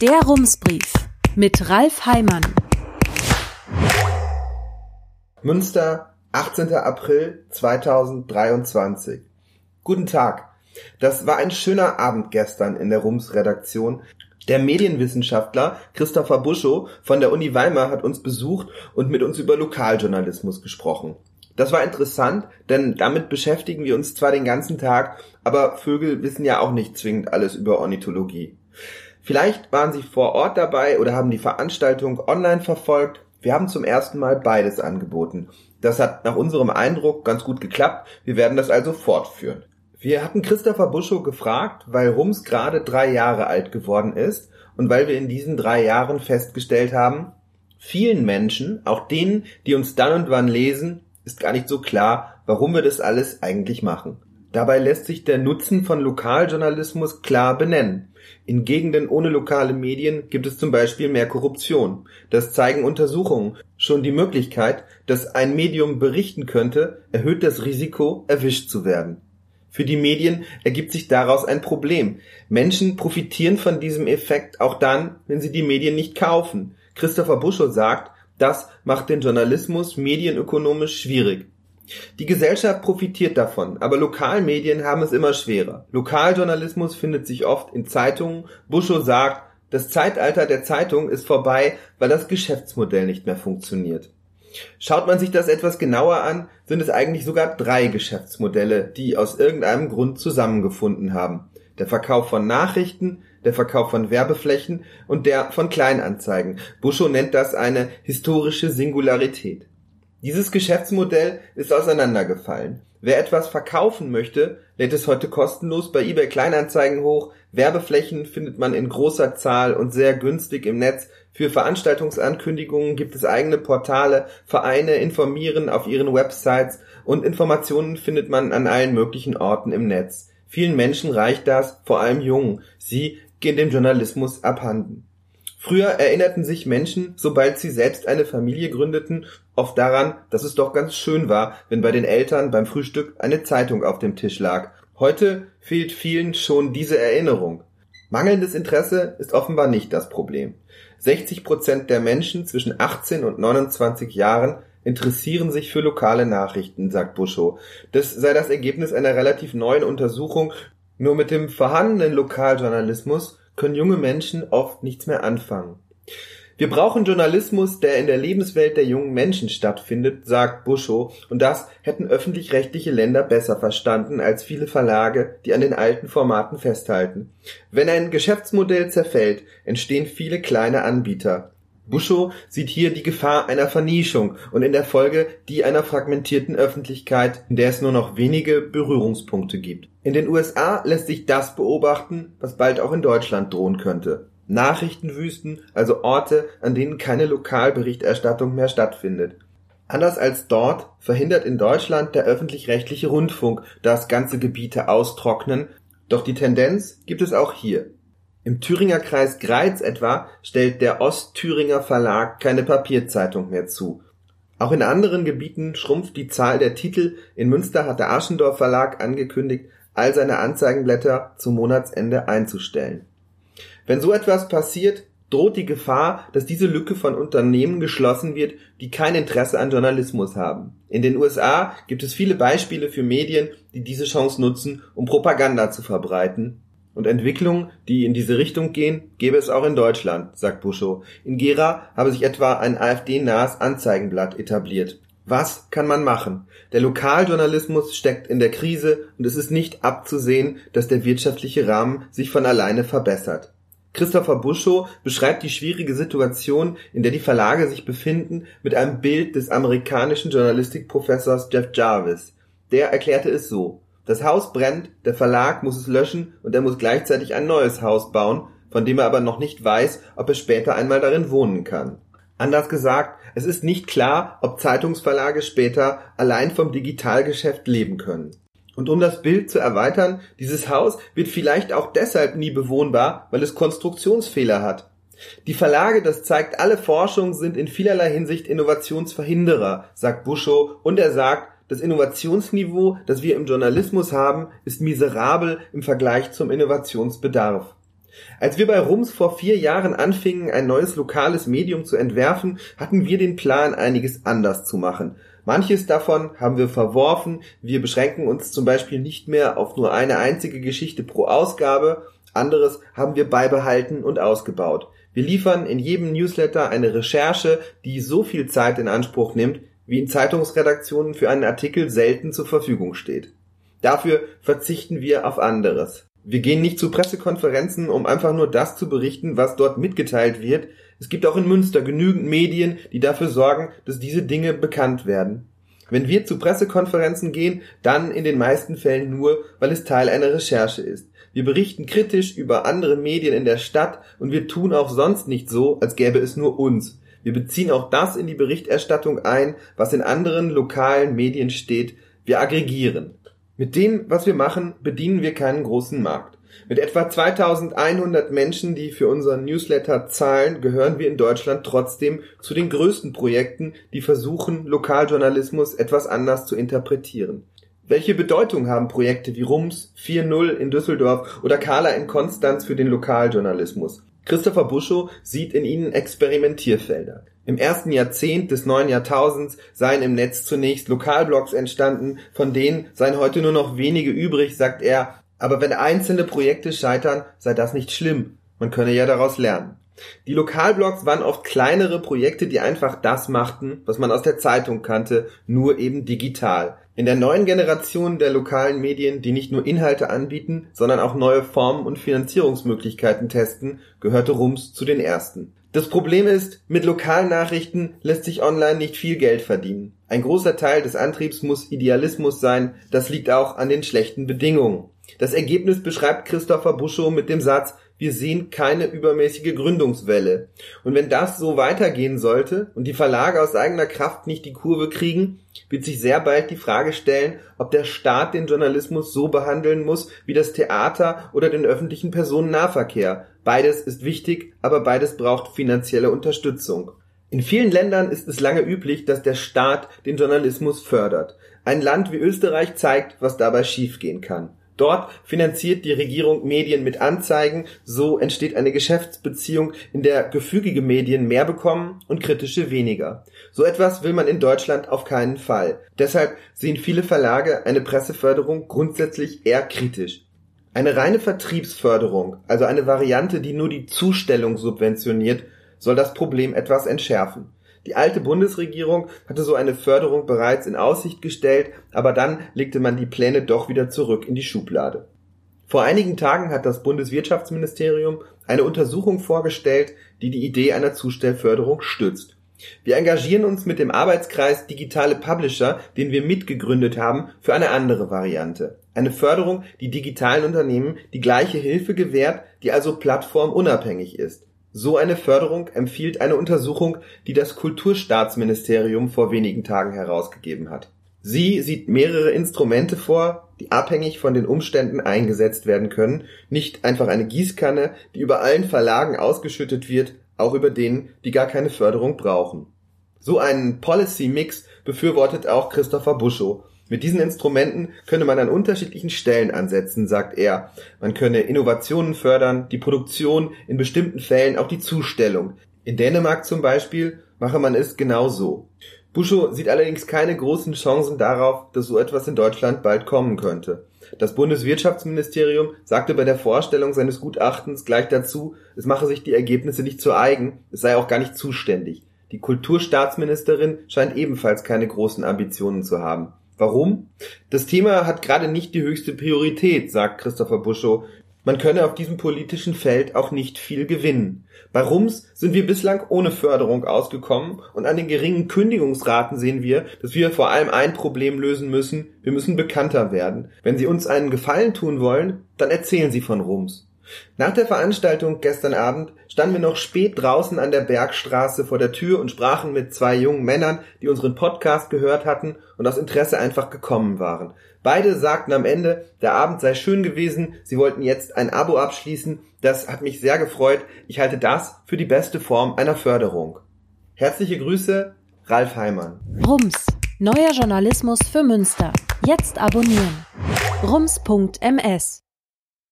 Der Rumsbrief mit Ralf Heimann. Münster, 18. April 2023. Guten Tag. Das war ein schöner Abend gestern in der Rums-Redaktion. Der Medienwissenschaftler Christopher Buschow von der Uni Weimar hat uns besucht und mit uns über Lokaljournalismus gesprochen. Das war interessant, denn damit beschäftigen wir uns zwar den ganzen Tag, aber Vögel wissen ja auch nicht zwingend alles über Ornithologie. Vielleicht waren Sie vor Ort dabei oder haben die Veranstaltung online verfolgt. Wir haben zum ersten Mal beides angeboten. Das hat nach unserem Eindruck ganz gut geklappt. Wir werden das also fortführen. Wir hatten Christopher Buschow gefragt, weil Rums gerade drei Jahre alt geworden ist und weil wir in diesen drei Jahren festgestellt haben, vielen Menschen, auch denen, die uns dann und wann lesen, ist gar nicht so klar, warum wir das alles eigentlich machen. Dabei lässt sich der Nutzen von Lokaljournalismus klar benennen. In Gegenden ohne lokale Medien gibt es zum Beispiel mehr Korruption. Das zeigen Untersuchungen. Schon die Möglichkeit, dass ein Medium berichten könnte, erhöht das Risiko, erwischt zu werden. Für die Medien ergibt sich daraus ein Problem. Menschen profitieren von diesem Effekt auch dann, wenn sie die Medien nicht kaufen. Christopher Buschow sagt, das macht den Journalismus medienökonomisch schwierig. Die Gesellschaft profitiert davon, aber Lokalmedien haben es immer schwerer. Lokaljournalismus findet sich oft in Zeitungen. Buschow sagt, das Zeitalter der Zeitung ist vorbei, weil das Geschäftsmodell nicht mehr funktioniert. Schaut man sich das etwas genauer an, sind es eigentlich sogar drei Geschäftsmodelle, die aus irgendeinem Grund zusammengefunden haben. Der Verkauf von Nachrichten, der Verkauf von Werbeflächen und der von Kleinanzeigen. Buschow nennt das eine historische Singularität. Dieses Geschäftsmodell ist auseinandergefallen. Wer etwas verkaufen möchte, lädt es heute kostenlos bei eBay Kleinanzeigen hoch. Werbeflächen findet man in großer Zahl und sehr günstig im Netz. Für Veranstaltungsankündigungen gibt es eigene Portale. Vereine informieren auf ihren Websites und Informationen findet man an allen möglichen Orten im Netz. Vielen Menschen reicht das, vor allem Jungen. Sie gehen dem Journalismus abhanden. Früher erinnerten sich Menschen, sobald sie selbst eine Familie gründeten, oft daran, dass es doch ganz schön war, wenn bei den Eltern beim Frühstück eine Zeitung auf dem Tisch lag. Heute fehlt vielen schon diese Erinnerung. Mangelndes Interesse ist offenbar nicht das Problem. 60 Prozent der Menschen zwischen 18 und 29 Jahren interessieren sich für lokale Nachrichten, sagt Buschow. Das sei das Ergebnis einer relativ neuen Untersuchung. Nur mit dem vorhandenen Lokaljournalismus können junge Menschen oft nichts mehr anfangen. Wir brauchen Journalismus, der in der Lebenswelt der jungen Menschen stattfindet, sagt Buschow, und das hätten öffentlich-rechtliche Länder besser verstanden als viele Verlage, die an den alten Formaten festhalten. Wenn ein Geschäftsmodell zerfällt, entstehen viele kleine Anbieter. Buschow sieht hier die Gefahr einer Vernischung und in der Folge die einer fragmentierten Öffentlichkeit, in der es nur noch wenige Berührungspunkte gibt. In den USA lässt sich das beobachten, was bald auch in Deutschland drohen könnte. Nachrichtenwüsten, also Orte, an denen keine Lokalberichterstattung mehr stattfindet. Anders als dort verhindert in Deutschland der öffentlich-rechtliche Rundfunk, dass ganze Gebiete austrocknen, doch die Tendenz gibt es auch hier. Im Thüringer Kreis Greiz etwa stellt der Ostthüringer Verlag keine Papierzeitung mehr zu. Auch in anderen Gebieten schrumpft die Zahl der Titel. In Münster hat der Aschendorf Verlag angekündigt, all seine Anzeigenblätter zum Monatsende einzustellen. Wenn so etwas passiert, droht die Gefahr, dass diese Lücke von Unternehmen geschlossen wird, die kein Interesse an Journalismus haben. In den USA gibt es viele Beispiele für Medien, die diese Chance nutzen, um Propaganda zu verbreiten und Entwicklungen, die in diese Richtung gehen, gäbe es auch in Deutschland, sagt Buschow. In Gera habe sich etwa ein AfD-nahes Anzeigenblatt etabliert. Was kann man machen? Der Lokaljournalismus steckt in der Krise und es ist nicht abzusehen, dass der wirtschaftliche Rahmen sich von alleine verbessert. Christopher Buschow beschreibt die schwierige Situation, in der die Verlage sich befinden, mit einem Bild des amerikanischen Journalistikprofessors Jeff Jarvis. Der erklärte es so. Das Haus brennt, der Verlag muss es löschen und er muss gleichzeitig ein neues Haus bauen, von dem er aber noch nicht weiß, ob er später einmal darin wohnen kann. Anders gesagt, es ist nicht klar, ob Zeitungsverlage später allein vom Digitalgeschäft leben können. Und um das Bild zu erweitern, dieses Haus wird vielleicht auch deshalb nie bewohnbar, weil es Konstruktionsfehler hat. Die Verlage, das zeigt alle Forschung, sind in vielerlei Hinsicht Innovationsverhinderer, sagt Buschow, und er sagt, das Innovationsniveau, das wir im Journalismus haben, ist miserabel im Vergleich zum Innovationsbedarf. Als wir bei Rums vor vier Jahren anfingen, ein neues lokales Medium zu entwerfen, hatten wir den Plan, einiges anders zu machen. Manches davon haben wir verworfen. Wir beschränken uns zum Beispiel nicht mehr auf nur eine einzige Geschichte pro Ausgabe. Anderes haben wir beibehalten und ausgebaut. Wir liefern in jedem Newsletter eine Recherche, die so viel Zeit in Anspruch nimmt, wie in Zeitungsredaktionen für einen Artikel selten zur Verfügung steht. Dafür verzichten wir auf anderes. Wir gehen nicht zu Pressekonferenzen, um einfach nur das zu berichten, was dort mitgeteilt wird. Es gibt auch in Münster genügend Medien, die dafür sorgen, dass diese Dinge bekannt werden. Wenn wir zu Pressekonferenzen gehen, dann in den meisten Fällen nur, weil es Teil einer Recherche ist. Wir berichten kritisch über andere Medien in der Stadt und wir tun auch sonst nicht so, als gäbe es nur uns. Wir beziehen auch das in die Berichterstattung ein, was in anderen lokalen Medien steht. Wir aggregieren. Mit dem, was wir machen, bedienen wir keinen großen Markt. Mit etwa 2100 Menschen, die für unseren Newsletter zahlen, gehören wir in Deutschland trotzdem zu den größten Projekten, die versuchen, Lokaljournalismus etwas anders zu interpretieren. Welche Bedeutung haben Projekte wie Rums, 4.0 in Düsseldorf oder Carla in Konstanz für den Lokaljournalismus? Christopher Buschow sieht in ihnen Experimentierfelder. Im ersten Jahrzehnt des neuen Jahrtausends seien im Netz zunächst Lokalblogs entstanden, von denen seien heute nur noch wenige übrig, sagt er, aber wenn einzelne Projekte scheitern, sei das nicht schlimm, man könne ja daraus lernen. Die Lokalblogs waren oft kleinere Projekte, die einfach das machten, was man aus der Zeitung kannte, nur eben digital. In der neuen Generation der lokalen Medien, die nicht nur Inhalte anbieten, sondern auch neue Formen und Finanzierungsmöglichkeiten testen, gehörte Rums zu den ersten. Das Problem ist, mit lokalen Nachrichten lässt sich online nicht viel Geld verdienen. Ein großer Teil des Antriebs muss Idealismus sein, das liegt auch an den schlechten Bedingungen. Das Ergebnis beschreibt Christopher Buschow mit dem Satz, wir sehen keine übermäßige Gründungswelle. Und wenn das so weitergehen sollte und die Verlage aus eigener Kraft nicht die Kurve kriegen, wird sich sehr bald die Frage stellen, ob der Staat den Journalismus so behandeln muss wie das Theater oder den öffentlichen Personennahverkehr. Beides ist wichtig, aber beides braucht finanzielle Unterstützung. In vielen Ländern ist es lange üblich, dass der Staat den Journalismus fördert. Ein Land wie Österreich zeigt, was dabei schiefgehen kann. Dort finanziert die Regierung Medien mit Anzeigen, so entsteht eine Geschäftsbeziehung, in der gefügige Medien mehr bekommen und kritische weniger. So etwas will man in Deutschland auf keinen Fall. Deshalb sehen viele Verlage eine Presseförderung grundsätzlich eher kritisch. Eine reine Vertriebsförderung, also eine Variante, die nur die Zustellung subventioniert, soll das Problem etwas entschärfen. Die alte Bundesregierung hatte so eine Förderung bereits in Aussicht gestellt, aber dann legte man die Pläne doch wieder zurück in die Schublade. Vor einigen Tagen hat das Bundeswirtschaftsministerium eine Untersuchung vorgestellt, die die Idee einer Zustellförderung stützt. Wir engagieren uns mit dem Arbeitskreis Digitale Publisher, den wir mitgegründet haben, für eine andere Variante. Eine Förderung, die digitalen Unternehmen die gleiche Hilfe gewährt, die also plattformunabhängig ist. So eine Förderung empfiehlt eine Untersuchung, die das Kulturstaatsministerium vor wenigen Tagen herausgegeben hat. Sie sieht mehrere Instrumente vor, die abhängig von den Umständen eingesetzt werden können, nicht einfach eine Gießkanne, die über allen Verlagen ausgeschüttet wird, auch über denen, die gar keine Förderung brauchen. So einen Policy Mix befürwortet auch Christopher Buschow, mit diesen Instrumenten könne man an unterschiedlichen Stellen ansetzen, sagt er. Man könne Innovationen fördern, die Produktion, in bestimmten Fällen auch die Zustellung. In Dänemark zum Beispiel mache man es genau so. Buschow sieht allerdings keine großen Chancen darauf, dass so etwas in Deutschland bald kommen könnte. Das Bundeswirtschaftsministerium sagte bei der Vorstellung seines Gutachtens gleich dazu, es mache sich die Ergebnisse nicht zu eigen, es sei auch gar nicht zuständig. Die Kulturstaatsministerin scheint ebenfalls keine großen Ambitionen zu haben. Warum? Das Thema hat gerade nicht die höchste Priorität, sagt Christopher Buschow. Man könne auf diesem politischen Feld auch nicht viel gewinnen. Bei Rums sind wir bislang ohne Förderung ausgekommen und an den geringen Kündigungsraten sehen wir, dass wir vor allem ein Problem lösen müssen. Wir müssen bekannter werden. Wenn Sie uns einen Gefallen tun wollen, dann erzählen Sie von Rums. Nach der Veranstaltung gestern Abend standen wir noch spät draußen an der Bergstraße vor der Tür und sprachen mit zwei jungen Männern, die unseren Podcast gehört hatten und aus Interesse einfach gekommen waren. Beide sagten am Ende, der Abend sei schön gewesen, sie wollten jetzt ein Abo abschließen. Das hat mich sehr gefreut. Ich halte das für die beste Form einer Förderung. Herzliche Grüße, Ralf Heimann. Rums, neuer Journalismus für Münster. Jetzt abonnieren. rums.ms